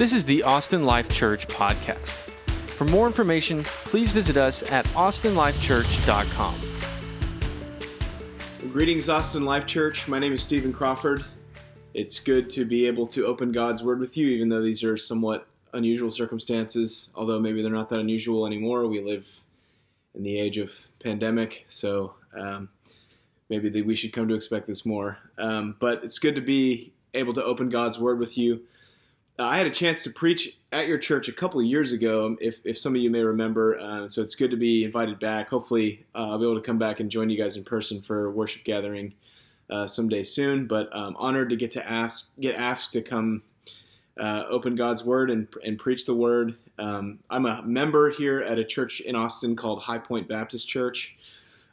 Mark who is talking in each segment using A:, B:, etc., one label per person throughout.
A: This is the Austin Life Church podcast. For more information, please visit us at austinlifechurch.com.
B: Greetings, Austin Life Church. My name is Stephen Crawford. It's good to be able to open God's Word with you, even though these are somewhat unusual circumstances. Although maybe they're not that unusual anymore. We live in the age of pandemic, so um, maybe we should come to expect this more. Um, but it's good to be able to open God's Word with you. Uh, I had a chance to preach at your church a couple of years ago, if, if some of you may remember. Uh, so it's good to be invited back. Hopefully, uh, I'll be able to come back and join you guys in person for worship gathering uh, someday soon. But I'm honored to get to ask, get asked to come uh, open God's Word and, and preach the Word. Um, I'm a member here at a church in Austin called High Point Baptist Church.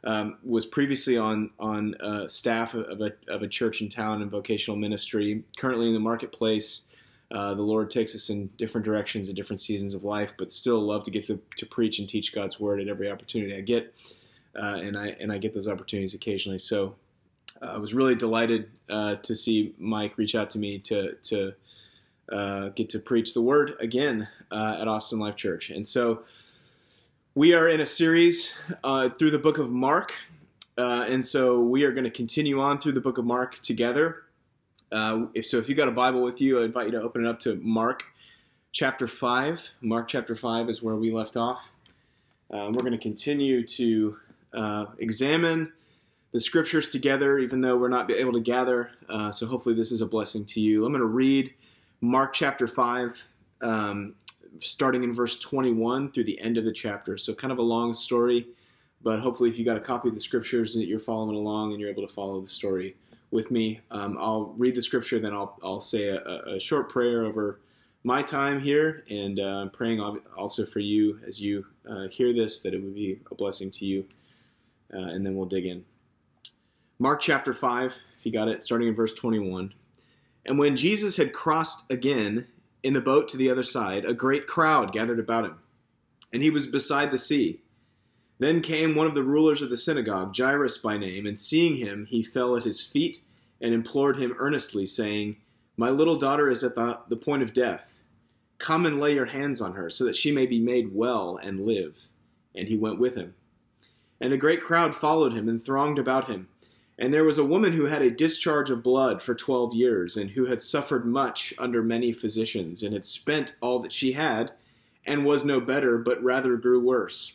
B: Um, was previously on on uh, staff of a, of a church in town in vocational ministry. Currently in the marketplace, uh, the Lord takes us in different directions at different seasons of life, but still love to get to, to preach and teach God's word at every opportunity I get, uh, and I and I get those opportunities occasionally. So uh, I was really delighted uh, to see Mike reach out to me to to uh, get to preach the word again at Austin Life Church, and so we are in a series through the book of Mark. And so we are going to continue on through the book of Mark together. Uh, if so, if you got a Bible with you, I invite you to open it up to Mark chapter 5. Mark chapter 5 is where we left off. Um, we're going to continue to uh, examine the scriptures together, even though we're not able to gather. Uh, so hopefully, this is a blessing to you. I'm going to read Mark chapter 5. Um, starting in verse 21 through the end of the chapter. So, kind of a long story, but hopefully, if you got a copy of the scriptures that you're following along and you're able to follow the story with me, um, I'll read the scripture, then I'll, I'll say a, a short prayer over my time here, and uh, I'm praying also for you as you uh, hear this that it would be a blessing to you. Uh, and then we'll dig in. Mark chapter 5, if you got it, starting in verse 21. And when Jesus had crossed again in the boat to the other side, a great crowd gathered about him, and he was beside the sea. Then came one of the rulers of the synagogue, Jairus by name, and seeing him, he fell at his feet and implored him earnestly, saying, My little daughter is at the, the point of death. Come and lay your hands on her, so that she may be made well and live. And he went with him. And a great crowd followed him and thronged about him. And there was a woman who had a discharge of blood for twelve years, and who had suffered much under many physicians, and had spent all that she had, and was no better, but rather grew worse.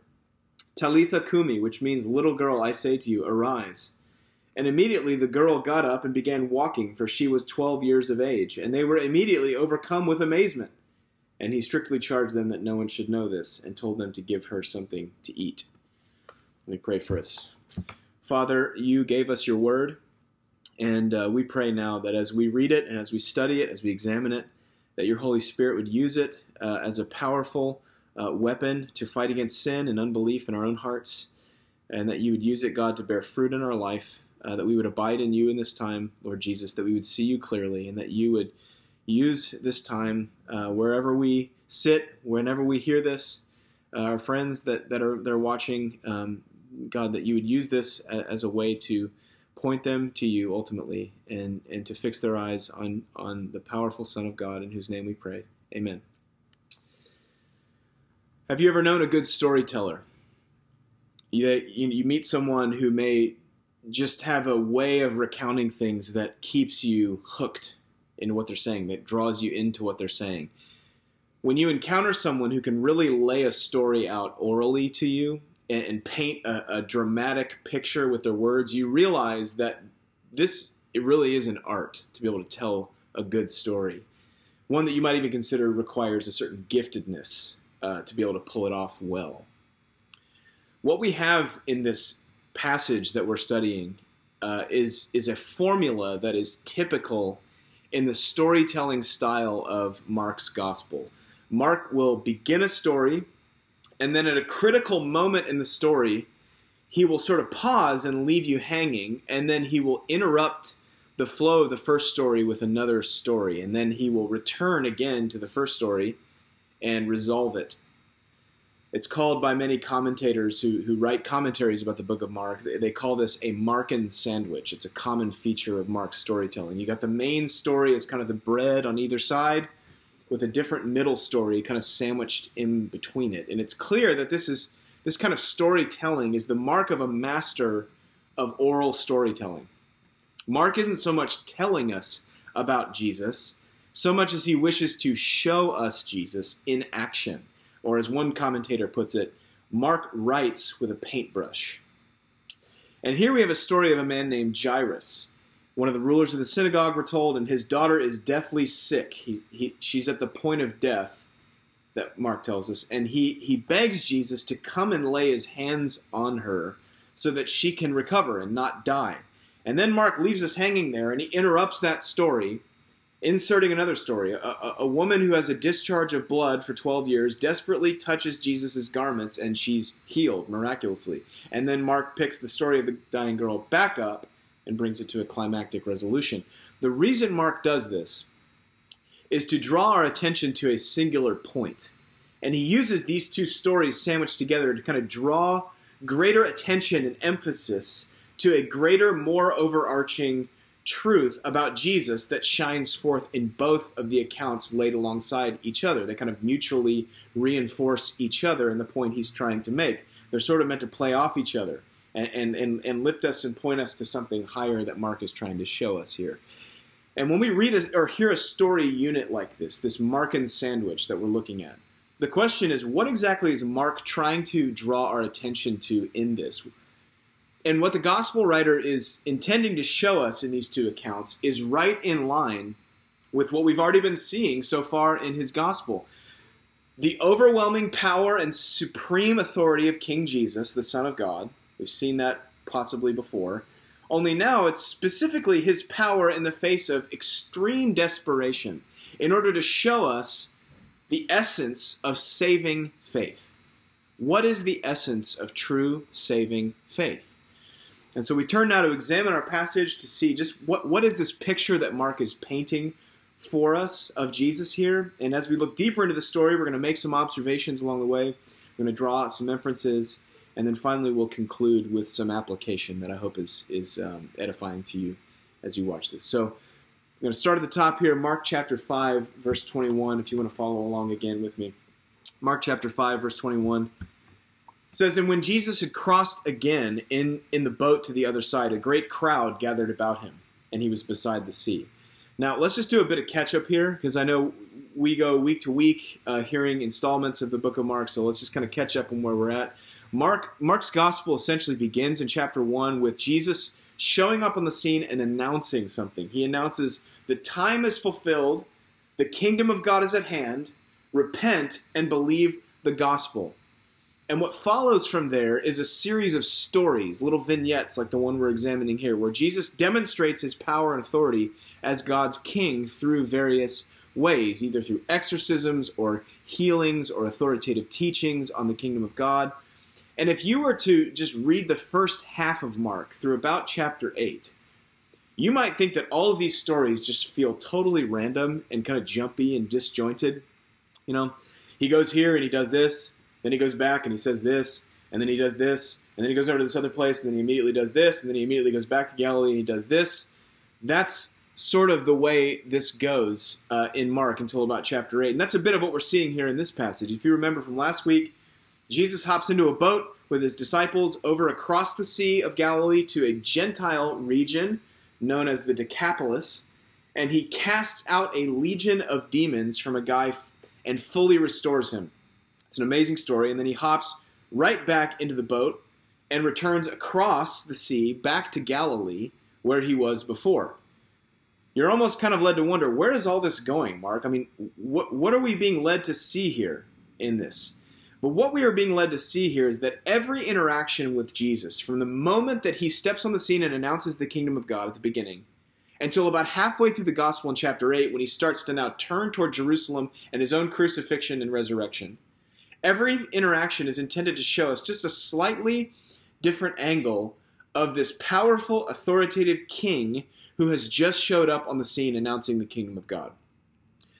B: Talitha cumi, which means, Little girl, I say to you, arise. And immediately the girl got up and began walking, for she was twelve years of age. And they were immediately overcome with amazement. And he strictly charged them that no one should know this, and told them to give her something to eat. Let me pray for us. Father, you gave us your word, and uh, we pray now that as we read it and as we study it, as we examine it, that your Holy Spirit would use it uh, as a powerful uh, weapon to fight against sin and unbelief in our own hearts, and that you would use it, God, to bear fruit in our life, uh, that we would abide in you in this time, Lord Jesus, that we would see you clearly, and that you would use this time uh, wherever we sit, whenever we hear this, uh, our friends that, that are they're watching, um, God, that you would use this as a way to point them to you ultimately and, and to fix their eyes on, on the powerful Son of God in whose name we pray. Amen. Have you ever known a good storyteller? You, you meet someone who may just have a way of recounting things that keeps you hooked in what they're saying, that draws you into what they're saying. When you encounter someone who can really lay a story out orally to you and, and paint a, a dramatic picture with their words, you realize that this it really is an art to be able to tell a good story. One that you might even consider requires a certain giftedness uh, to be able to pull it off well. What we have in this passage that we're studying uh, is is a formula that is typical in the storytelling style of Mark's gospel. Mark will begin a story, and then at a critical moment in the story, he will sort of pause and leave you hanging, and then he will interrupt the flow of the first story with another story, and then he will return again to the first story and resolve it. It's called by many commentators who, who write commentaries about the book of Mark, they, call this a Markan sandwich. It's a common feature of Mark's storytelling. You got the main story as kind of the bread on either side, with a different middle story kind of sandwiched in between it. And it's clear that this is this kind of storytelling is the mark of a master of oral storytelling. Mark isn't so much telling us about Jesus, so much as he wishes to show us Jesus in action. Or as one commentator puts it, Mark writes with a paintbrush. And here we have a story of a man named Jairus, one of the rulers of the synagogue, we're told, and his daughter is deathly sick. He, he, she's at the point of death, that Mark tells us, and he, he begs Jesus to come and lay his hands on her so that she can recover and not die. And then Mark leaves us hanging there and he interrupts that story Inserting another story, a, a, woman who has a discharge of blood for 12 years desperately touches Jesus' garments and she's healed miraculously. And then Mark picks the story of the dying girl back up and brings it to a climactic resolution. The reason Mark does this is to draw our attention to a singular point. And he uses these two stories sandwiched together to kind of draw greater attention and emphasis to a greater, more overarching truth about Jesus that shines forth in both of the accounts laid alongside each other. They kind of mutually reinforce each other in the point he's trying to make. They're sort of meant to play off each other and, and, and, and lift us and point us to something higher that Mark is trying to show us here. And when we read a, or hear a story unit like this, this Markan sandwich that we're looking at, the question is what exactly is Mark trying to draw our attention to in this? And what the gospel writer is intending to show us in these two accounts is right in line with what we've already been seeing so far in his gospel. The overwhelming power and supreme authority of King Jesus, the Son of God. We've seen that possibly before. Only now it's specifically his power in the face of extreme desperation in order to show us the essence of saving faith. What is the essence of true saving faith? And so we turn now to examine our passage to see just what, what is this picture that Mark is painting for us of Jesus here. And as we look deeper into the story, we're going to make some observations along the way. We're going to draw some inferences, and then finally we'll conclude with some application that I hope is, is um, edifying to you as you watch this. So I'm going to start at the top here, Mark chapter 5, verse 21, if you want to follow along again with me. Mark chapter 5, verse 21 says, And when Jesus had crossed again in, in the boat to the other side, a great crowd gathered about him, and he was beside the sea. Now, let's just do a bit of catch up here, because I know we go week to week uh, hearing installments of the book of Mark, so let's just kind of catch up on where we're at. Mark Mark's gospel essentially begins in chapter 1 with Jesus showing up on the scene and announcing something. He announces, The time is fulfilled, the kingdom of God is at hand, repent and believe the gospel. And what follows from there is a series of stories, little vignettes like the one we're examining here, where Jesus demonstrates his power and authority as God's king through various ways, either through exorcisms or healings or authoritative teachings on the kingdom of God. And if you were to just read the first half of Mark through about chapter 8, you might think that all of these stories just feel totally random and kind of jumpy and disjointed. You know, he goes here and he does this, Then he goes back and he says this, and then he does this, and then he goes over to this other place, and then he immediately does this, and then he immediately goes back to Galilee and he does this. That's sort of the way this goes uh, in Mark until about chapter 8. And that's a bit of what we're seeing here in this passage. If you remember from last week, Jesus hops into a boat with his disciples over across the Sea of Galilee to a Gentile region known as the Decapolis, and he casts out a legion of demons from a guy f- and fully restores him. It's an amazing story. And then he hops right back into the boat and returns across the sea back to Galilee where he was before. You're almost kind of led to wonder where is all this going, Mark? I mean, what, what are we being led to see here in this? But what we are being led to see here is that every interaction with Jesus, from the moment that he steps on the scene and announces the kingdom of God at the beginning, until about halfway through the gospel in chapter 8, when he starts to now turn toward Jerusalem and his own crucifixion and resurrection, every interaction is intended to show us just a slightly different angle of this powerful, authoritative king who has just showed up on the scene announcing the kingdom of God.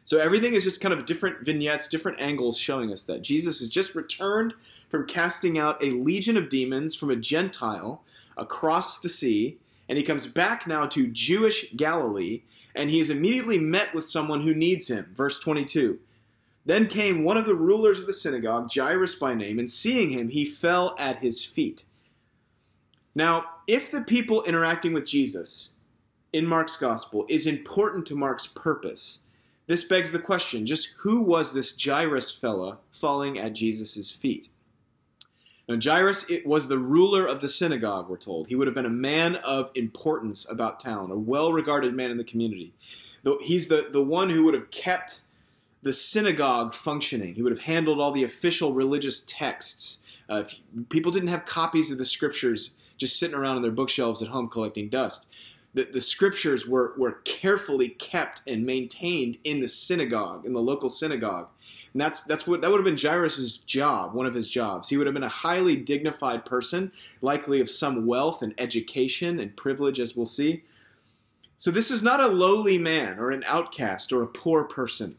B: So everything is just kind of different vignettes, different angles showing us that Jesus has just returned from casting out a legion of demons from a Gentile across the sea, and he comes back now to Jewish Galilee, and he is immediately met with someone who needs him. Verse 22. Then came one of the rulers of the synagogue, Jairus by name, and seeing him, he fell at his feet. Now, if the people interacting with Jesus in Mark's gospel is important to Mark's purpose, this begs the question just who was this Jairus fella falling at Jesus' feet? Now, Jairus it was the ruler of the synagogue, we're told. He would have been a man of importance about town, a well regarded man in the community. He's the, the one who would have kept the synagogue functioning. He would have handled all the official religious texts. Uh, people didn't have copies of the scriptures just sitting around on their bookshelves at home collecting dust. The, the scriptures were, were carefully kept and maintained in the synagogue, in the local synagogue. And that's that's what that would have been Jairus' job, one of his jobs. He would have been a highly dignified person, likely of some wealth and education and privilege, as we'll see. So this is not a lowly man or an outcast or a poor person.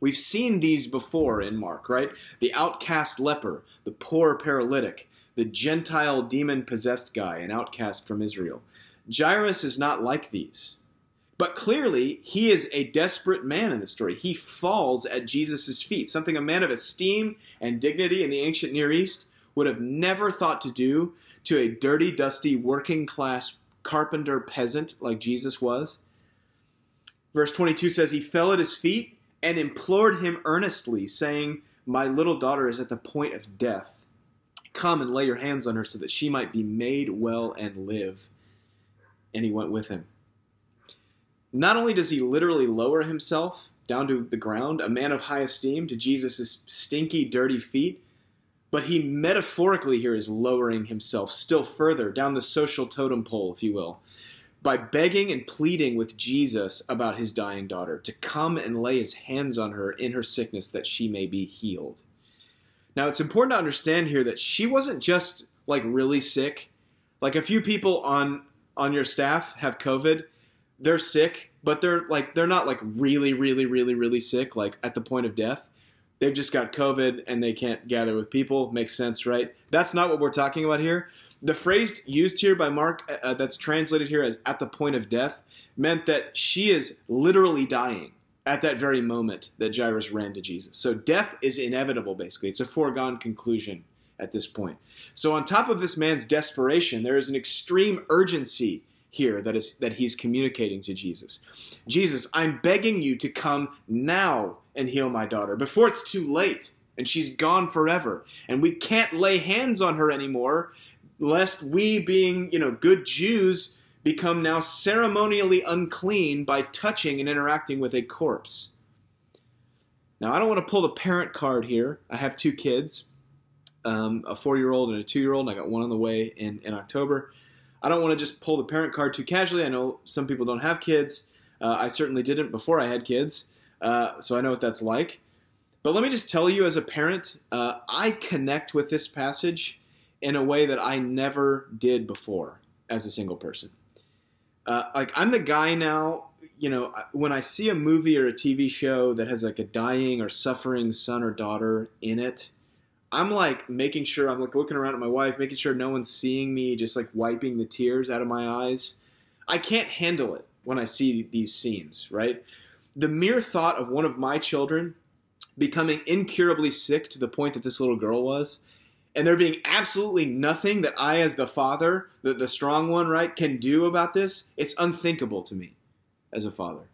B: We've seen these before in Mark, right? The outcast leper, the poor paralytic, the Gentile demon possessed guy, an outcast from Israel. Jairus is not like these. But clearly, he is a desperate man in the story. He falls at Jesus' feet, something a man of esteem and dignity in the ancient Near East would have never thought to do to a dirty, dusty, working class carpenter peasant like Jesus was. Verse 22 says, He fell at his feet and implored him earnestly, saying, My little daughter is at the point of death. Come and lay your hands on her so that she might be made well and live. And he went with him. Not only does he literally lower himself down to the ground, a man of high esteem, to Jesus' stinky, dirty feet, but he metaphorically here is lowering himself still further down the social totem pole, if you will, by begging and pleading with Jesus about his dying daughter to come and lay his hands on her in her sickness that she may be healed. Now, it's important to understand here that she wasn't just like really sick. Like a few people on on your staff have COVID. They're sick, but they're like they're not like really really really really sick like at the point of death. They've just got COVID and they can't gather with people. Makes sense, right? That's not what we're talking about here. The phrase used here by Mark, uh, uh that's translated here as at the point of death, meant that she is literally dying at that very moment that Jairus ran to Jesus. So death is inevitable, basically. It's a foregone conclusion at this point. So on top of this man's desperation, there is an extreme urgency here that is that he's communicating to Jesus. Jesus, I'm begging you to come now and heal my daughter before it's too late and she's gone forever and we can't lay hands on her anymore lest we being, you know, good Jews become now ceremonially unclean by touching and interacting with a corpse. Now, I don't want to pull the parent card here. I have two kids, um, a four year old and a two year old, and I got one on the way in, in October. I don't want to just pull the parent card too casually. I know some people don't have kids. Uh, I certainly didn't before I had kids, uh, so I know what that's like. But let me just tell you, as a parent, uh, I connect with this passage in a way that I never did before as a single person uh, like I'm the guy now. You know, when I see a movie or a TV show that has like a dying or suffering son or daughter in it, I'm like making sure I'm like looking around at my wife, making sure no one's seeing me, just like wiping the tears out of my eyes. I can't handle it when I see these scenes, right? The mere thought of one of my children becoming incurably sick to the point that this little girl was, and there being absolutely nothing that I, as the father, the, the strong one, right, can do about this, it's unthinkable to me as a father.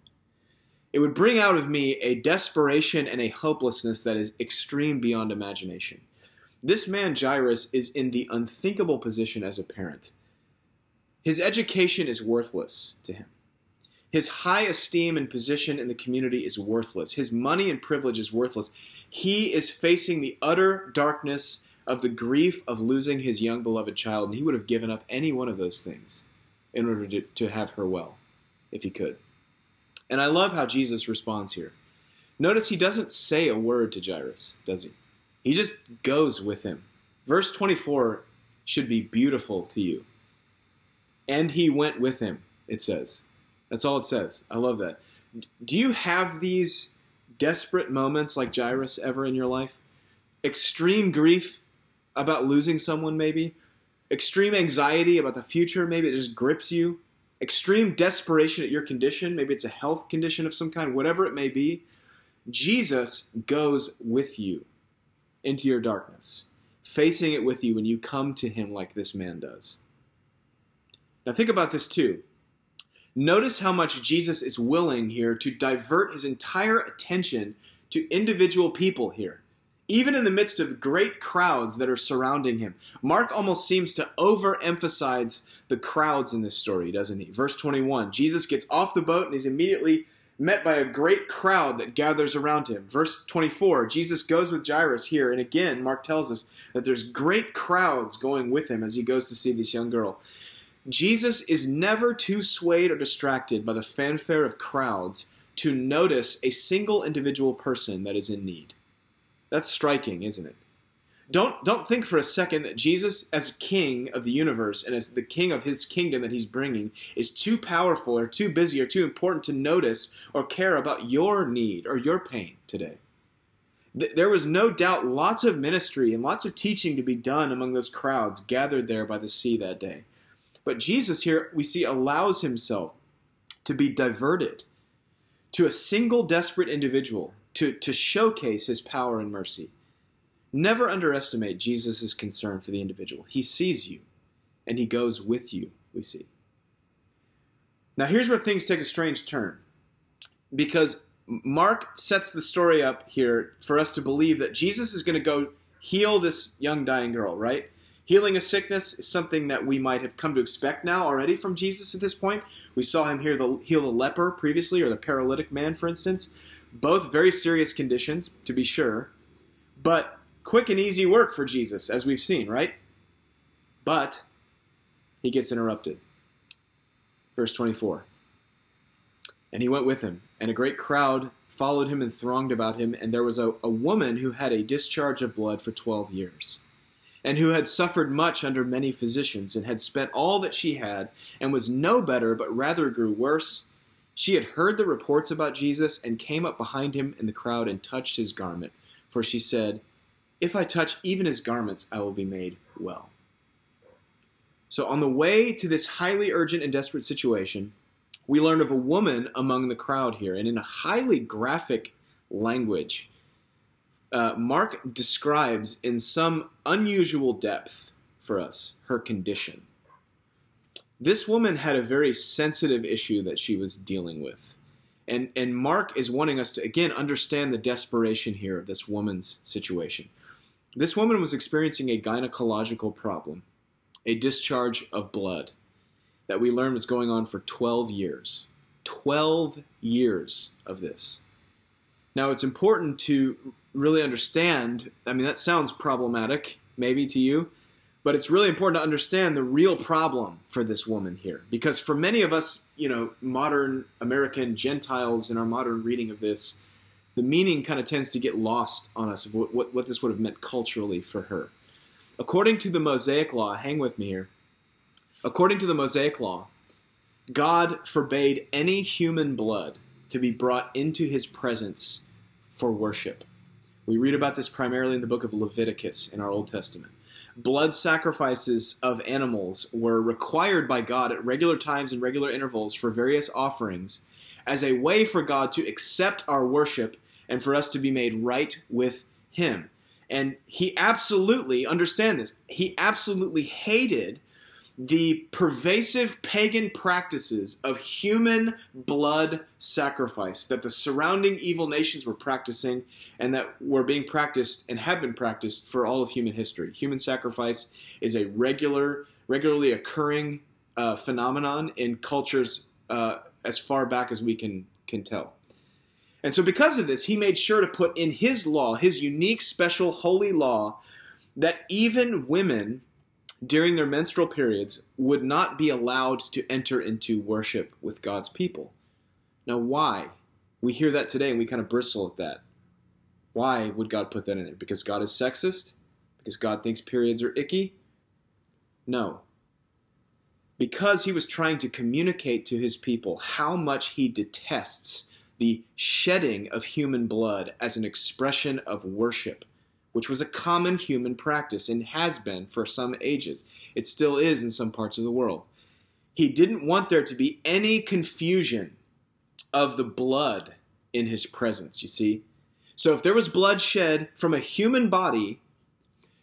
B: It would bring out of me a desperation and a hopelessness that is extreme beyond imagination. This man, Jairus, is in the unthinkable position as a parent. His education is worthless to him. His high esteem and position in the community is worthless. His money and privilege is worthless. He is facing the utter darkness of the grief of losing his young beloved child, and he would have given up any one of those things in order to, to have her well, if he could. And I love how Jesus responds here. Notice he doesn't say a word to Jairus, does he? He just goes with him. Verse 24 should be beautiful to you. And he went with him, it says. That's all it says. I love that. Do you have these desperate moments like Jairus ever in your life? Extreme grief about losing someone, maybe? Extreme anxiety about the future, maybe it just grips you? Extreme desperation at your condition, maybe it's a health condition of some kind, whatever it may be. Jesus goes with you into your darkness, facing it with you when you come to him like this man does. Now, think about this too. Notice how much Jesus is willing here to divert his entire attention to individual people here, even in the midst of great crowds that are surrounding him. Mark almost seems to overemphasize the crowds in this story, doesn't he? Verse 21 Jesus gets off the boat and is immediately met by a great crowd that gathers around him. Verse 24 Jesus goes with Jairus here, and again, Mark tells us that there's great crowds going with him as he goes to see this young girl. Jesus is never too swayed or distracted by the fanfare of crowds to notice a single individual person that is in need. That's striking, isn't it? Don't, don't think for a second that Jesus, as king of the universe and as the king of his kingdom that he's bringing, is too powerful or too busy or too important to notice or care about your need or your pain today. There was no doubt lots of ministry and lots of teaching to be done among those crowds gathered there by the sea that day. But Jesus here, we see, allows himself to be diverted to a single desperate individual to, to showcase his power and mercy. Never underestimate Jesus' concern for the individual. He sees you and he goes with you, we see. Now, here's where things take a strange turn because Mark sets the story up here for us to believe that Jesus is going to go heal this young dying girl, right? Healing a sickness is something that we might have come to expect now already from Jesus at this point. We saw him heal the, heal the leper previously, or the paralytic man, for instance. Both very serious conditions, to be sure, but quick and easy work for Jesus, as we've seen, right? But he gets interrupted. Verse 24. And he went with him, and a great crowd followed him and thronged about him, and there was a, a woman who had a discharge of blood for 12 years and who had suffered much under many physicians, and had spent all that she had, and was no better, but rather grew worse. She had heard the reports about Jesus, and came up behind him in the crowd and touched his garment. For she said, If I touch even his garments, I will be made well. So, on the way to this highly urgent and desperate situation, we learn of a woman among the crowd here, and in a highly graphic language uh, Mark describes in some unusual depth for us her condition. This woman had a very sensitive issue that she was dealing with. And, and Mark is wanting us to, again, understand the desperation here of this woman's situation. This woman was experiencing a gynecological problem, a discharge of blood that we learned was going on for 12 years. 12 years of this. Now, it's important to really understand. I mean, that sounds problematic, maybe to you, but it's really important to understand the real problem for this woman here. Because for many of us, you know, modern American Gentiles in our modern reading of this, the meaning kind of tends to get lost on us of what, what, what this would have meant culturally for her. According to the Mosaic Law, hang with me here. According to the Mosaic Law, God forbade any human blood to be brought into his presence for worship We read about this primarily in the book of Leviticus in our Old Testament. Blood sacrifices of animals were required by God at regular times and regular intervals for various offerings as a way for God to accept our worship and for us to be made right with Him. And He absolutely, understand this, He absolutely hated the pervasive pagan practices of human blood sacrifice that the surrounding evil nations were practicing and that were being practiced and have been practiced for all of human history. Human sacrifice is a regular, regularly occurring uh, phenomenon in cultures uh, as far back as we can can tell. And so, because of this, he made sure to put in his law, his unique, special, holy law, that even women during their menstrual periods would not be allowed to enter into worship with God's people. Now, why? We hear that today and we kind of bristle at that. Why would God put that in there? Because God is sexist? Because God thinks periods are icky? No. Because he was trying to communicate to his people how much he detests the shedding of human blood as an expression of worship which was a common human practice and has been for some ages. It still is in some parts of the world. He didn't want there to be any confusion of the blood in his presence, you see. So if there was blood shed from a human body,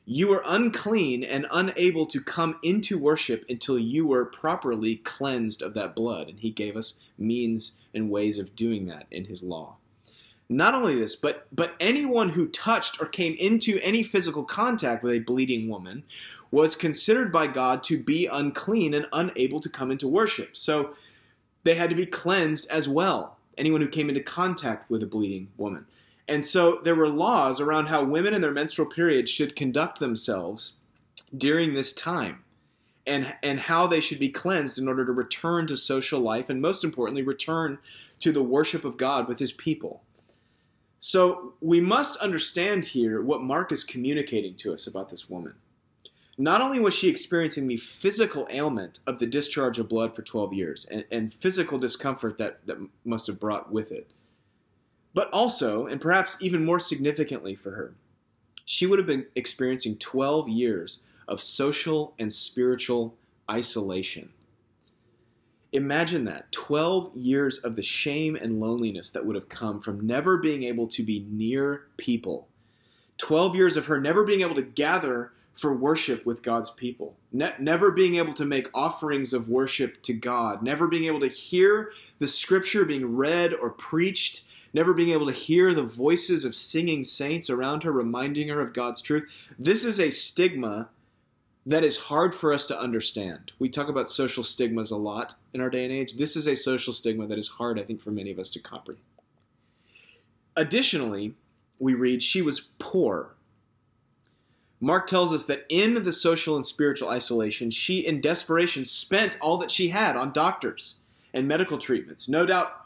B: you were unclean and unable to come into worship until you were properly cleansed of that blood. And he gave us means and ways of doing that in his law. Not only this, but but anyone who touched or came into any physical contact with a bleeding woman was considered by God to be unclean and unable to come into worship. So they had to be cleansed as well. Anyone who came into contact with a bleeding woman. And so there were laws around how women in their menstrual period should conduct themselves during this time and and how they should be cleansed in order to return to social life and most importantly return to the worship of God with his people. So we must understand here what Mark is communicating to us about this woman. Not only was she experiencing the physical ailment of the discharge of blood for 12 years and, and physical discomfort that, that must have brought with it, but also, and perhaps even more significantly for her, she would have been experiencing 12 years of social and spiritual isolation. Imagine that 12 years of the shame and loneliness that would have come from never being able to be near people. 12 years of her never being able to gather for worship with God's people, ne- never being able to make offerings of worship to God, never being able to hear the scripture being read or preached, never being able to hear the voices of singing saints around her reminding her of God's truth. This is a stigma that is hard for us to understand. We talk about social stigmas a lot in our day and age. This is a social stigma that is hard, I think, for many of us to comprehend. Additionally, we read she was poor. Mark tells us that in the social and spiritual isolation, she, in desperation, spent all that she had on doctors and medical treatments. No doubt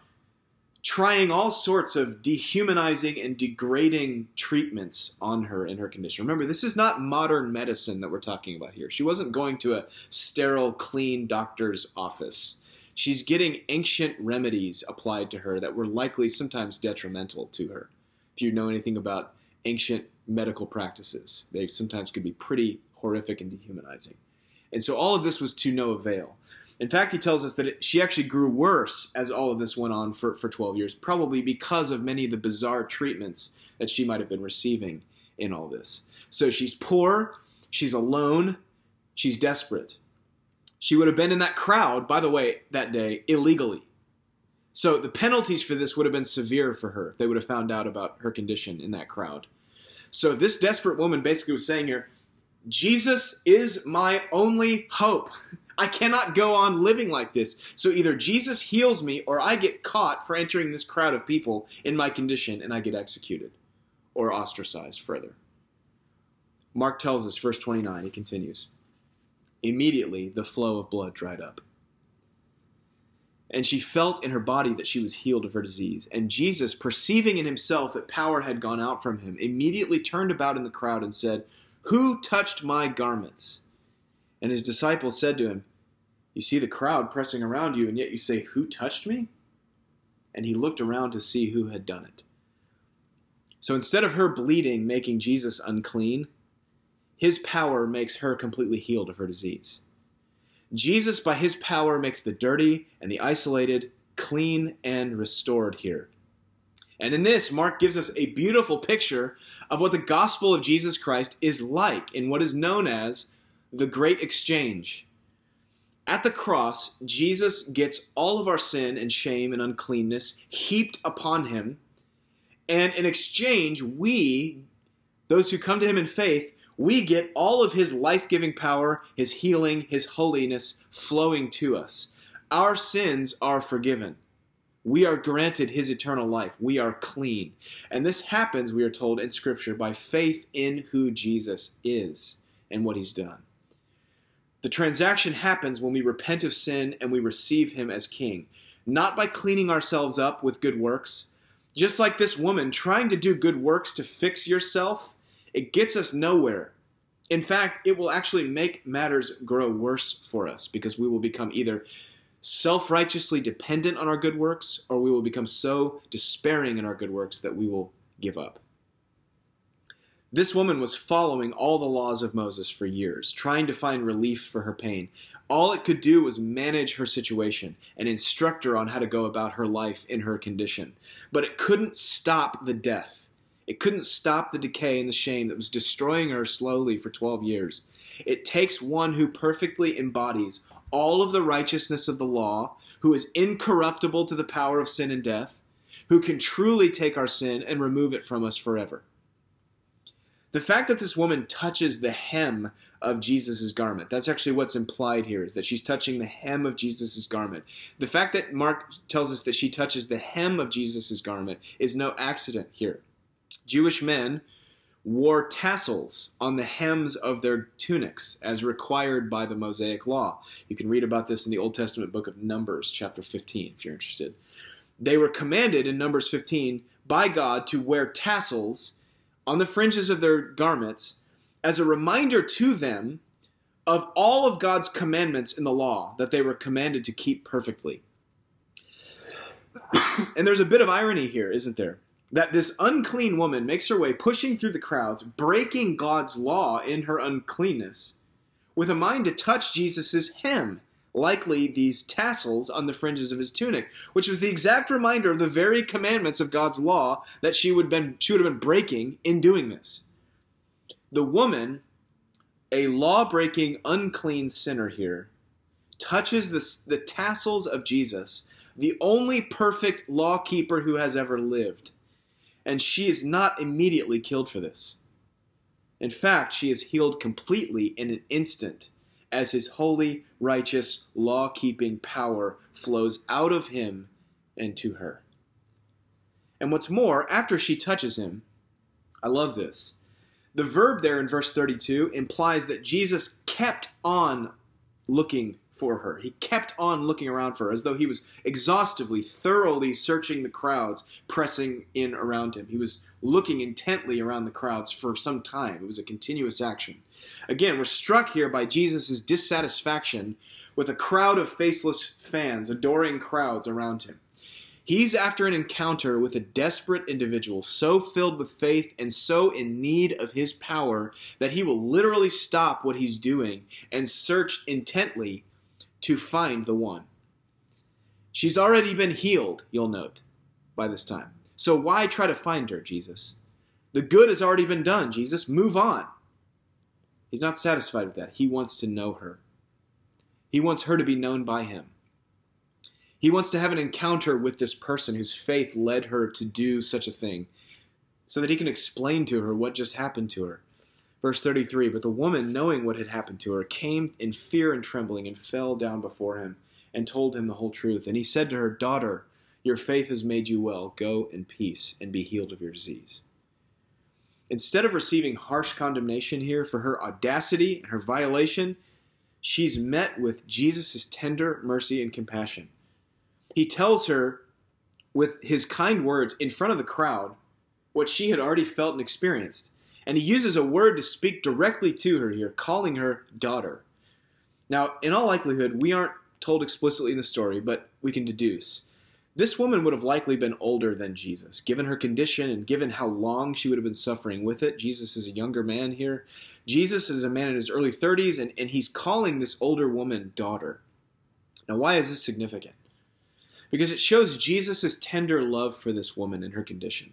B: trying all sorts of dehumanizing and degrading treatments on her in her condition. Remember, this is not modern medicine that we're talking about here. She wasn't going to a sterile, clean doctor's office. She's getting ancient remedies applied to her that were likely sometimes detrimental to her. If you know anything about ancient medical practices, they sometimes could be pretty horrific and dehumanizing. And so all of this was to no avail. In fact, he tells us that it, she actually grew worse as all of this went on for, for 12 years, probably because of many of the bizarre treatments that she might have been receiving in all this. So she's poor, she's alone, she's desperate. She would have been in that crowd, by the way, that day illegally. So the penalties for this would have been severe for her. They would have found out about her condition in that crowd. So this desperate woman basically was saying here, Jesus is my only hope. I cannot go on living like this. So either Jesus heals me or I get caught for entering this crowd of people in my condition and I get executed or ostracized further. Mark tells us, verse 29, he continues Immediately the flow of blood dried up. And she felt in her body that she was healed of her disease. And Jesus, perceiving in himself that power had gone out from him, immediately turned about in the crowd and said, Who touched my garments? And his disciples said to him, You see the crowd pressing around you, and yet you say, Who touched me? And he looked around to see who had done it. So instead of her bleeding making Jesus unclean, his power makes her completely healed of her disease. Jesus, by his power, makes the dirty and the isolated clean and restored here. And in this, Mark gives us a beautiful picture of what the gospel of Jesus Christ is like in what is known as the Great Exchange. At the cross, Jesus gets all of our sin and shame and uncleanness heaped upon him. And in exchange, we, those who come to him in faith, we get all of his life giving power, his healing, his holiness flowing to us. Our sins are forgiven. We are granted his eternal life. We are clean. And this happens, we are told in Scripture, by faith in who Jesus is and what he's done. The transaction happens when we repent of sin and we receive him as king, not by cleaning ourselves up with good works. Just like this woman, trying to do good works to fix yourself, it gets us nowhere. In fact, it will actually make matters grow worse for us because we will become either self righteously dependent on our good works or we will become so despairing in our good works that we will give up. This woman was following all the laws of Moses for years, trying to find relief for her pain. All it could do was manage her situation and instruct her on how to go about her life in her condition. But it couldn't stop the death. It couldn't stop the decay and the shame that was destroying her slowly for 12 years. It takes one who perfectly embodies all of the righteousness of the law, who is incorruptible to the power of sin and death, who can truly take our sin and remove it from us forever. The fact that this woman touches the hem of Jesus' garment, that's actually what's implied here, is that she's touching the hem of Jesus' garment. The fact that Mark tells us that she touches the hem of Jesus' garment is no accident here. Jewish men wore tassels on the hems of their tunics as required by the Mosaic law. You can read about this in the Old Testament book of Numbers, chapter 15, if you're interested. They were commanded in Numbers 15 by God to wear tassels on the fringes of their garments as a reminder to them of all of God's commandments in the law that they were commanded to keep perfectly. and there's a bit of irony here, isn't there? That this unclean woman makes her way pushing through the crowds, breaking God's law in her uncleanness, with a mind to touch Jesus' hem likely these tassels on the fringes of his tunic, which was the exact reminder of the very commandments of God's law that she would, been, she would have been breaking in doing this. The woman, a law breaking, unclean sinner here, touches the, the tassels of Jesus, the only perfect law keeper who has ever lived. And she is not immediately killed for this. In fact, she is healed completely in an instant as his holy, righteous, law keeping power flows out of him and to her. And what's more, after she touches him, I love this. The verb there in verse 32 implies that Jesus kept on looking for her. He kept on looking around for her as though he was exhaustively, thoroughly searching the crowds pressing in around him. He was looking intently around the crowds for some time. It was a continuous action. Again, we're struck here by Jesus' dissatisfaction with a crowd of faceless fans, adoring crowds around him. He's after an encounter with a desperate individual so filled with faith and so in need of his power that he will literally stop what he's doing and search intently to find the one. She's already been healed, you'll note, by this time. So why try to find her, Jesus? The good has already been done, Jesus. Move on. He's not satisfied with that. He wants to know her. He wants her to be known by him. He wants to have an encounter with this person whose faith led her to do such a thing so that he can explain to her what just happened to her. Verse 33 But the woman, knowing what had happened to her, came in fear and trembling and fell down before him and told him the whole truth. And he said to her, Daughter, your faith has made you well. Go in peace and be healed of your disease. Instead of receiving harsh condemnation here for her audacity and her violation, she's met with Jesus' tender mercy and compassion. He tells her with his kind words in front of the crowd what she had already felt and experienced. And he uses a word to speak directly to her here, calling her daughter. Now, in all likelihood, we aren't told explicitly in the story, but we can deduce This woman would have likely been older than Jesus. Given her condition and given how long she would have been suffering with it, Jesus is a younger man here. Jesus is a man in his early 30s, and, and he's calling this older woman daughter. Now, why is this significant? Because it shows Jesus' tender love for this woman and her condition.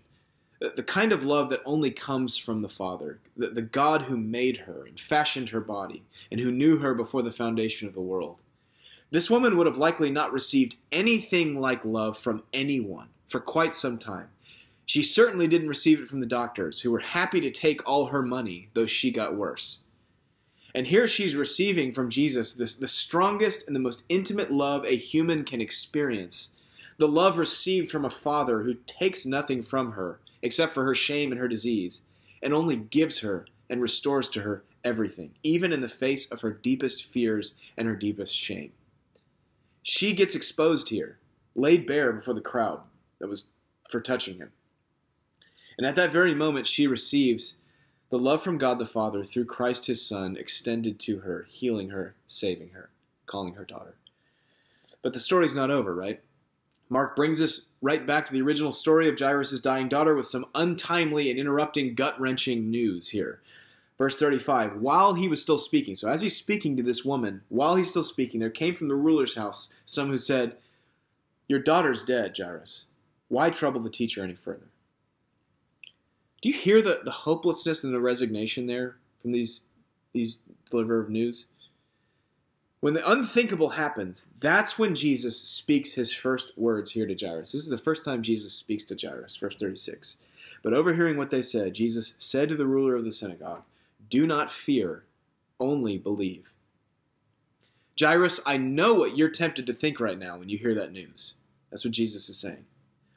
B: The kind of love that only comes from the Father, the, the God who made her and fashioned her body, and who knew her before the foundation of the world. This woman would have likely not received anything like love from anyone for quite some time. She certainly didn't receive it from the doctors, who were happy to take all her money, though she got worse. And here she's receiving from Jesus this, the strongest and the most intimate love a human can experience. The love received from a father who takes nothing from her except for her shame and her disease, and only gives her and restores to her everything, even in the face of her deepest fears and her deepest shame. She gets exposed here, laid bare before the crowd that was for touching him. And at that very moment, she receives the love from God the Father through Christ his Son extended to her, healing her, saving her, calling her daughter. But the story's not over, right? Mark brings us right back to the original story of Jairus' dying daughter with some untimely and interrupting, gut wrenching news here. Verse 35 While he was still speaking, so as he's speaking to this woman, while he's still speaking, there came from the ruler's house some who said, Your daughter's dead, Jairus. Why trouble the teacher any further? Do you hear the, the hopelessness and the resignation there from these, these deliverer of news? When the unthinkable happens, that's when Jesus speaks his first words here to Jairus. This is the first time Jesus speaks to Jairus, verse 36. But overhearing what they said, Jesus said to the ruler of the synagogue, do not fear, only believe. Jairus, I know what you're tempted to think right now when you hear that news. That's what Jesus is saying.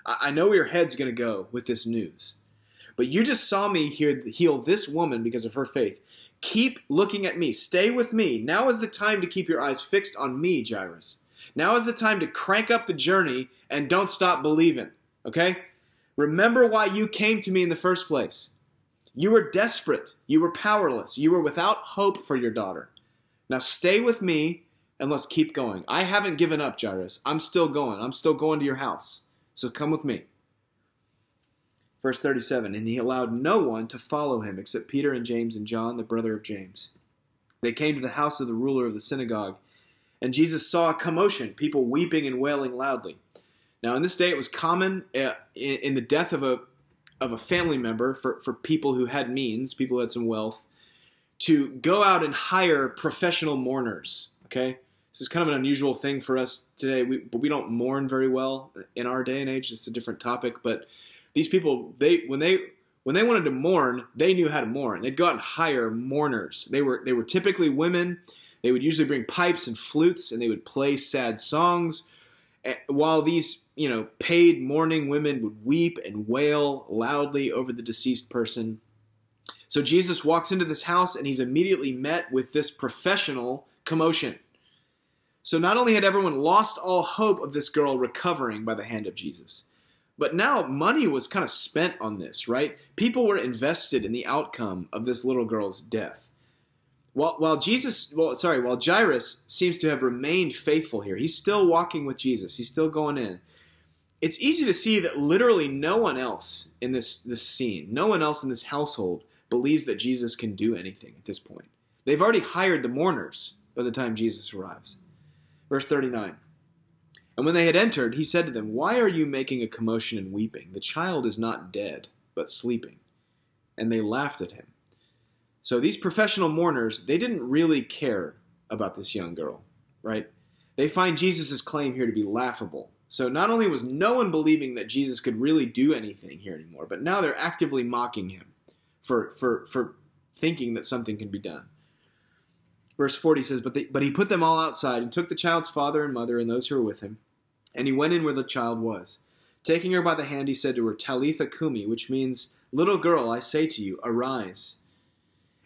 B: I know where your head's going to go with this news. But you just saw me heal this woman because of her faith. Keep looking at me. Stay with me. Now is the time to keep your eyes fixed on me, Jairus. Now is the time to crank up the journey and don't stop believing. Okay? Remember why you came to me in the first place. You were desperate. You were powerless. You were without hope for your daughter. Now stay with me and let's keep going. I haven't given up, Jairus. I'm still going. I'm still going to your house. So come with me. Verse 37 And he allowed no one to follow him except Peter and James and John, the brother of James. They came to the house of the ruler of the synagogue, and Jesus saw a commotion, people weeping and wailing loudly. Now, in this day, it was common uh, in the death of a of a family member for, for people who had means, people who had some wealth, to go out and hire professional mourners. Okay, this is kind of an unusual thing for us today. We, but we don't mourn very well in our day and age. It's a different topic. But these people, they when they when they wanted to mourn, they knew how to mourn. They'd go out and hire mourners. They were they were typically women. They would usually bring pipes and flutes, and they would play sad songs while these you know paid mourning women would weep and wail loudly over the deceased person so jesus walks into this house and he's immediately met with this professional commotion. So not only had everyone lost all hope of this girl recovering by the hand of jesus but now money was kind of spent on this right? People were invested in the outcome of this little girl's death while, while Jesus, well, sorry, while Jairus seems to have remained faithful here, he's still walking with Jesus. He's still going in. It's easy to see that literally no one else in this, this scene, no one else in this household believes that Jesus can do anything at this point. They've already hired the mourners by the time Jesus arrives. Verse 39. And when they had entered, he said to them, Why are you making a commotion and weeping? The child is not dead, but sleeping. And they laughed at him. So these professional mourners, they didn't really care about this young girl, right? They find Jesus' claim here to be laughable. So not only was no one believing that Jesus could really do anything here anymore, but now they're actively mocking him for, for, for thinking that something can be done. Verse 40 says, but, they, but he put them all outside and took the child's father and mother and those who were with him, and he went in where the child was. Taking her by the hand, he said to her, Talitha cumi, which means, Little girl, I say to you, arise.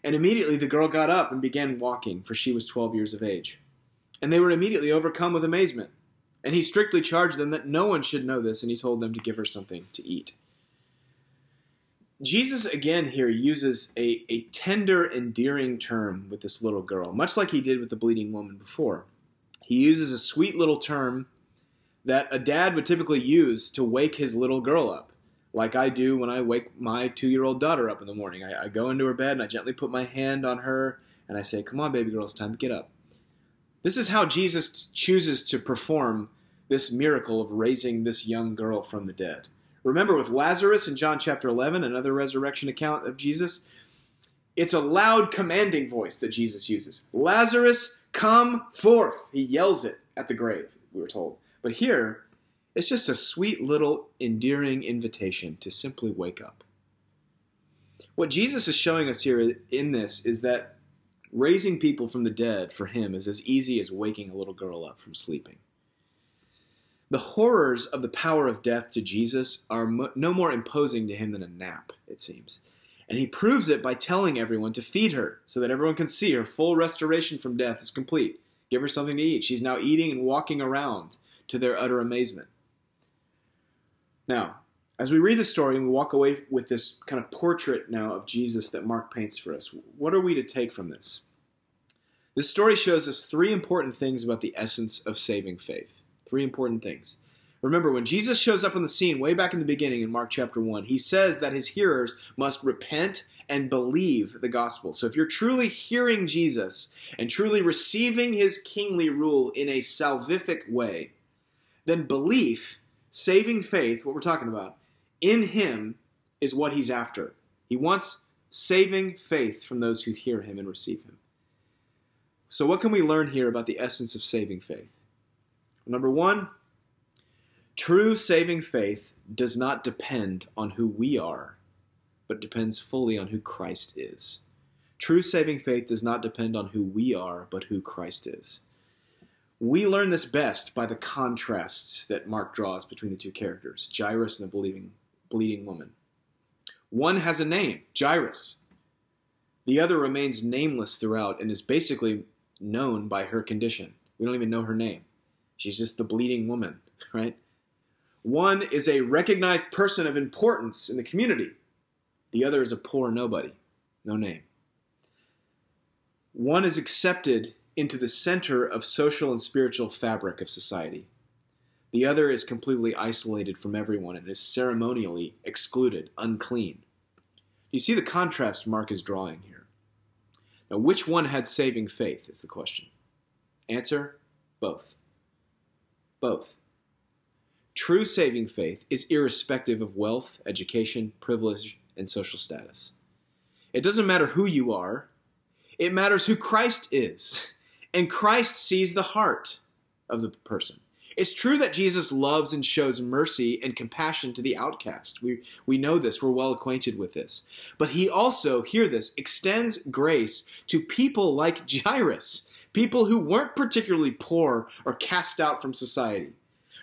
B: And immediately the girl got up and began walking, for she was twelve years of age. And they were immediately overcome with amazement. And he strictly charged them that no one should know this, and he told them to give her something to eat. Jesus again here uses a, a tender, endearing term with this little girl, much like he did with the bleeding woman before. He uses a sweet little term that a dad would typically use to wake his little girl up, like I do when I wake my two year old daughter up in the morning. I, I, go into her bed and I gently put my hand on her and I say, Come on, baby girl, it's time to get up. This is how Jesus chooses to perform this miracle of raising this young girl from the dead. Remember, with Lazarus in John chapter 11, another resurrection account of Jesus, it's a loud commanding voice that Jesus uses Lazarus, come forth. He yells it at the grave, we were told. But here, it's just a sweet little endearing invitation to simply wake up. What Jesus is showing us here in this is that raising people from the dead for him is as easy as waking a little girl up from sleeping. The horrors of the power of death to Jesus are mo- no more imposing to him than a nap, it seems. And he proves it by telling everyone to feed her so that everyone can see her full restoration from death is complete. Give her something to eat. She's now eating and walking around to their utter amazement. Now, as we read the story and we walk away with this kind of portrait now of Jesus that Mark paints for us, what are we to take from this? This story shows us three important things about the essence of saving faith. Three important things. Remember, when Jesus shows up on the scene way back in the beginning in Mark chapter 1, he says that his hearers must repent and believe the gospel. So if you're truly hearing Jesus and truly receiving his kingly rule in a salvific way, then belief, saving faith, what we're talking about, in him is what he's after. He wants saving faith from those who hear him and receive him. So, what can we learn here about the essence of saving faith? Number one, true saving faith does not depend on who we are, but depends fully on who Christ is. True saving faith does not depend on who we are, but who Christ is. We learn this best by the contrasts that Mark draws between the two characters, Jairus and the believing, bleeding woman. One has a name, Jairus. The other remains nameless throughout and is basically known by her condition. We don't even know her name. She's just the bleeding woman, right? One is a recognized person of importance in the community. The other is a poor nobody, no name. One is accepted into the center of social and spiritual fabric of society. The other is completely isolated from everyone and is ceremonially excluded, unclean. You see the contrast Mark is drawing here. Now, which one had saving faith is the question. Answer both. Both. True saving faith is irrespective of wealth, education, privilege, and social status. It doesn't matter who you are, it matters who Christ is. And Christ sees the heart of the person. It's true that Jesus loves and shows mercy and compassion to the outcast. We, we know this, we're well acquainted with this. But he also, hear this, extends grace to people like Jairus people who weren't particularly poor or cast out from society.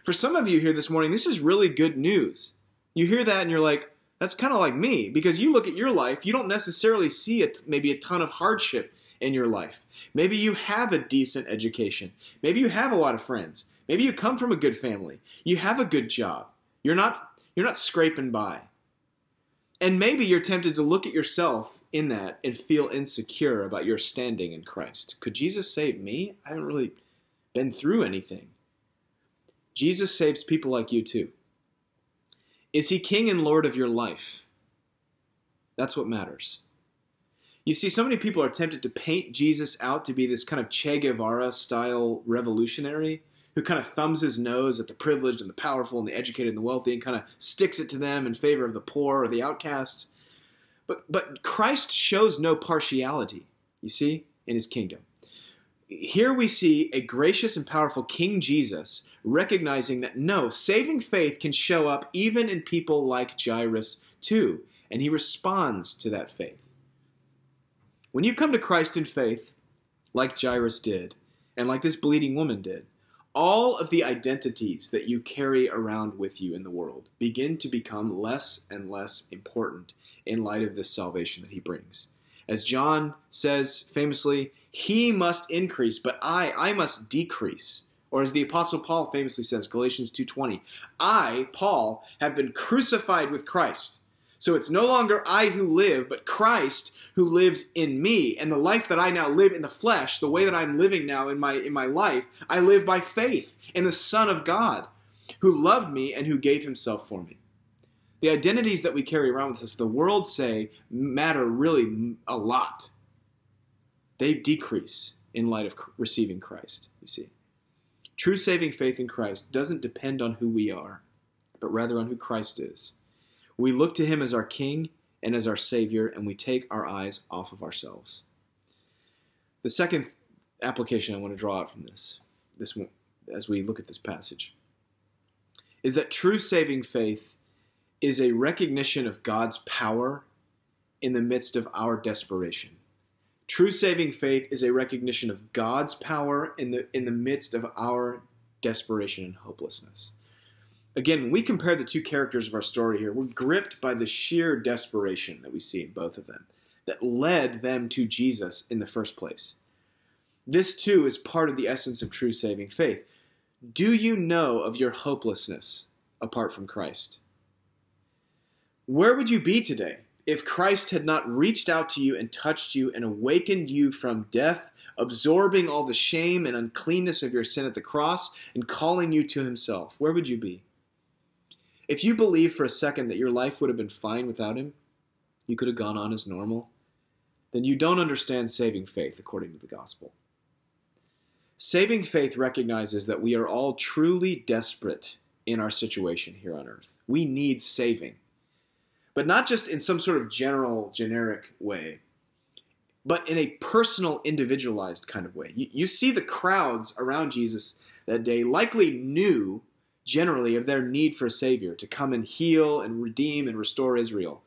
B: For some of you here this morning, this is really good news. You hear that and you're like, that's kind of like me because you look at your life, you don't necessarily see it maybe a ton of hardship in your life. Maybe you have a decent education. Maybe you have a lot of friends. Maybe you come from a good family. You have a good job. You're not you're not scraping by. And maybe you're tempted to look at yourself in that and feel insecure about your standing in Christ. Could Jesus save me? I haven't really been through anything. Jesus saves people like you too. Is he king and lord of your life? That's what matters. You see, so many people are tempted to paint Jesus out to be this kind of Che Guevara style revolutionary who kind of thumbs his nose at the privileged and the powerful and the educated and the wealthy and kind of sticks it to them in favor of the poor or the outcasts. But, but Christ shows no partiality, you see, in his kingdom. Here we see a gracious and powerful King Jesus recognizing that no, saving faith can show up even in people like Jairus too, and he responds to that faith. When you come to Christ in faith, like Jairus did, and like this bleeding woman did, all of the identities that you carry around with you in the world begin to become less and less important in light of this salvation that he brings. As John says famously, he must increase, but I, I must decrease. Or as the apostle Paul famously says, Galatians 2:20, I, Paul, have been crucified with Christ. So it's no longer I who live, but Christ who lives in me. And the life that I now live in the flesh, the way that I'm living now in my in my life, I live by faith in the Son of God who loved me and who gave himself for me. The identities that we carry around with us, the world say, matter really a lot. They decrease in light of receiving Christ, you see. True saving faith in Christ doesn't depend on who we are, but rather on who Christ is. We look to him as our King and as our Savior, and we take our eyes off of ourselves. The second application I want to draw out from this, this as we look at this passage, is that true saving faith is a recognition of God's power in the midst of our desperation. True saving faith is a recognition of God's power in the in the midst of our desperation and hopelessness. Again, when we compare the two characters of our story here, we're gripped by the sheer desperation that we see in both of them that led them to Jesus in the first place. This too is part of the essence of true saving faith. Do you know of your hopelessness apart from Christ? Where would you be today if Christ had not reached out to you and touched you and awakened you from death, absorbing all the shame and uncleanness of your sin at the cross and calling you to himself? Where would you be? If you believe for a second that your life would have been fine without him, you could have gone on as normal, then you don't understand saving faith according to the gospel. Saving faith recognizes that we are all truly desperate in our situation here on earth. We need saving. But not just in some sort of general, generic way, but in a personal, individualized kind of way. You, you see the crowds around Jesus that day likely knew generally of their need for a Savior to come and heal and redeem and restore Israel.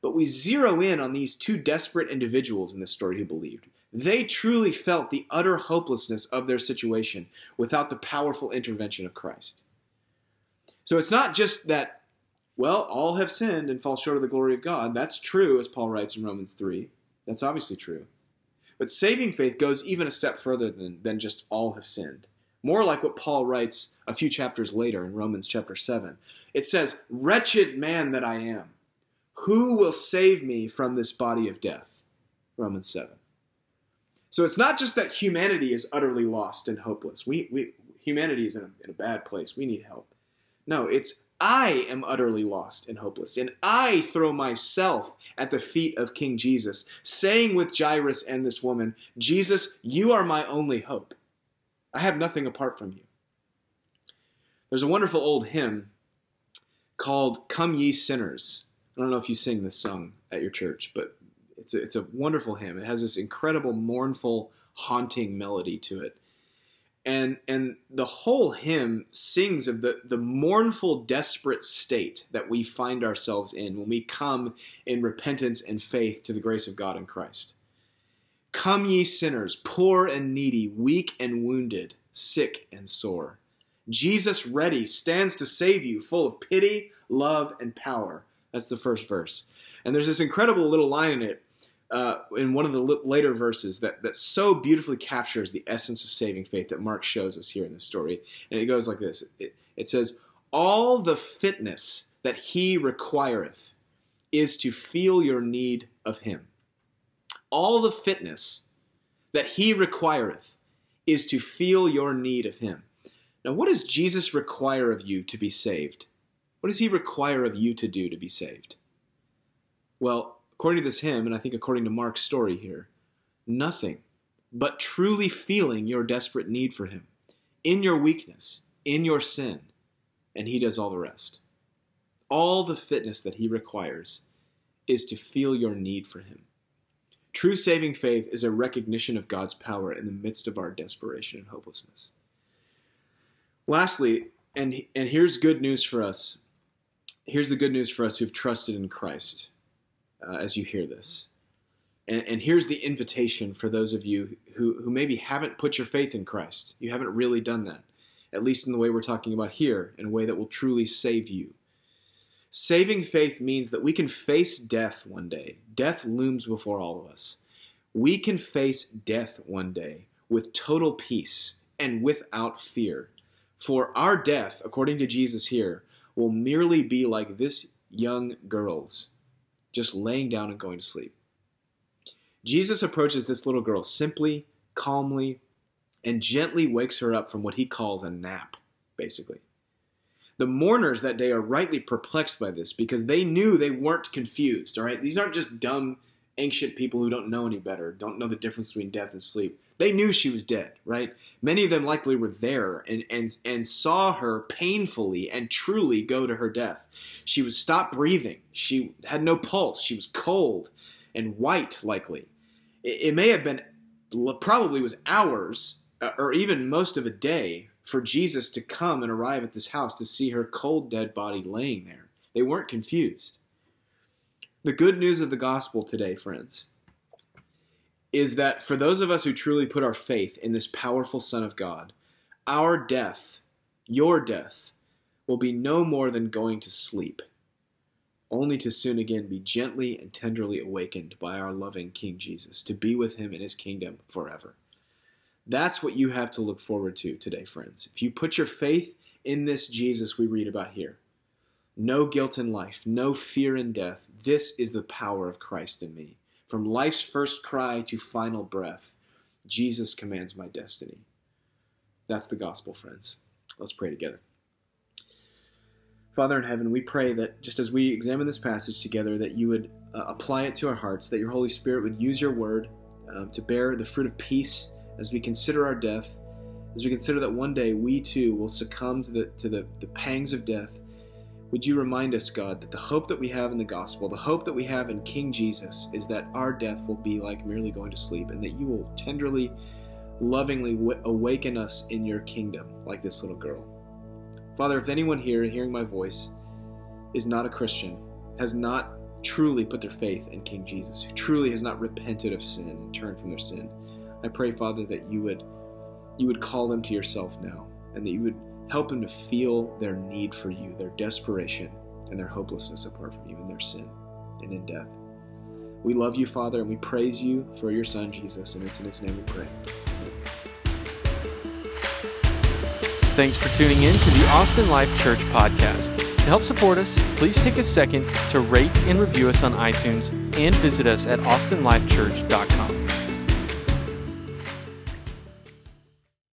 B: But we zero in on these two desperate individuals in this story who believed. They truly felt the utter hopelessness of their situation without the powerful intervention of Christ. So it's not just that, well, all have sinned and fall short of the glory of God. That's true, as Paul writes in Romans 3. That's obviously true. But saving faith goes even a step further than, than just all have sinned. More like what Paul writes a few chapters later in Romans chapter 7. It says, Wretched man that I am, who will save me from this body of death? Romans 7. So it's not just that humanity is utterly lost and hopeless. We, we, humanity is in a, in a bad place. We need help. No, it's I am utterly lost and hopeless, and I throw myself at the feet of King Jesus, saying with Jairus and this woman, Jesus, you are my only hope. I have nothing apart from you. There's a wonderful old hymn called Come Ye Sinners. I don't know if you sing this song at your church, but it's a, it's a wonderful hymn. It has this incredible, mournful, haunting melody to it. And, and the whole hymn sings of the, the mournful, desperate state that we find ourselves in when we come in repentance and faith to the grace of God in Christ. Come, ye sinners, poor and needy, weak and wounded, sick and sore. Jesus, ready, stands to save you, full of pity, love, and power. That's the first verse. And there's this incredible little line in it, uh, in one of the later verses, that, that so beautifully captures the essence of saving faith that Mark shows us here in this story. And it goes like this it, it says, All the fitness that he requireth is to feel your need of him all the fitness that he requireth is to feel your need of him. Now, what does Jesus require of you to be saved? What does he require of you to do to be saved? Well, according to this hymn, and I think according to Mark's story here, nothing but truly feeling your desperate need for him in your weakness, in your sin, and he does all the rest. All the fitness that he requires is to feel your need for him. True saving faith is a recognition of God's power in the midst of our desperation and hopelessness. Lastly, and, and here's good news for us. Here's the good news for us who've trusted in Christ uh, as you hear this. And, and here's the invitation for those of you who, who maybe haven't put your faith in Christ. You haven't really done that, at least in the way we're talking about here, in a way that will truly save you. Saving faith means that we can face death one day. Death looms before all of us. We can face death one day with total peace and without fear. For our death, according to Jesus here, will merely be like this young girl's, just laying down and going to sleep. Jesus approaches this little girl simply, calmly, and gently wakes her up from what he calls a nap, basically. The mourners that day are rightly perplexed by this because they knew they weren't confused, all right? These aren't just dumb, ancient people who don't know any better, don't know the difference between death and sleep. They knew she was dead, right? Many of them likely were there and, and, and saw her painfully and truly go to her death. She was stopped breathing. She had no pulse. She was cold and white, likely. It, it may have been, probably was hours uh, or even most of a day for Jesus to come and arrive at this house to see her cold, dead body laying there. They weren't confused. The good news of the gospel today, friends, is that for those of us who truly put our faith in this powerful Son of God, our death, your death, will be no more than going to sleep, only to soon again be gently and tenderly awakened by our loving King Jesus, to be with him in his kingdom forever. That's what you have to look forward to today, friends. If you put your faith in this Jesus we read about here, no guilt in life, no fear in death, this is the power of Christ in me. From life's first cry to final breath, Jesus commands my destiny. That's the gospel, friends. Let's pray together. Father in heaven, we pray that just as we examine this passage together, that you would uh, apply it to our hearts, that your Holy Spirit would use your word um, to bear the fruit of peace as we consider our death, as we consider that one day we too will succumb to the, to the, the pangs of death would you remind us, God, that the hope that we have in the gospel, the hope that we have in King Jesus, is that our death will be like merely going to sleep, and that you will tenderly, lovingly awaken us in your kingdom, like this little girl. Father, if anyone here hearing my voice is not a Christian, has not truly put their faith in King Jesus, who truly has not repented of sin and turned from their sin, I pray, Father, that you would you would call them to yourself now, and that you would Help them to feel their need for you, their desperation, and their hopelessness apart from you in their sin and in death. We love you, Father, and we praise you for your Son, Jesus, and it's in his name we pray.
A: Thanks for tuning in to the Austin Life Church podcast. To help support us, please take a second to rate and review us on iTunes and visit us at austinlifechurch.com.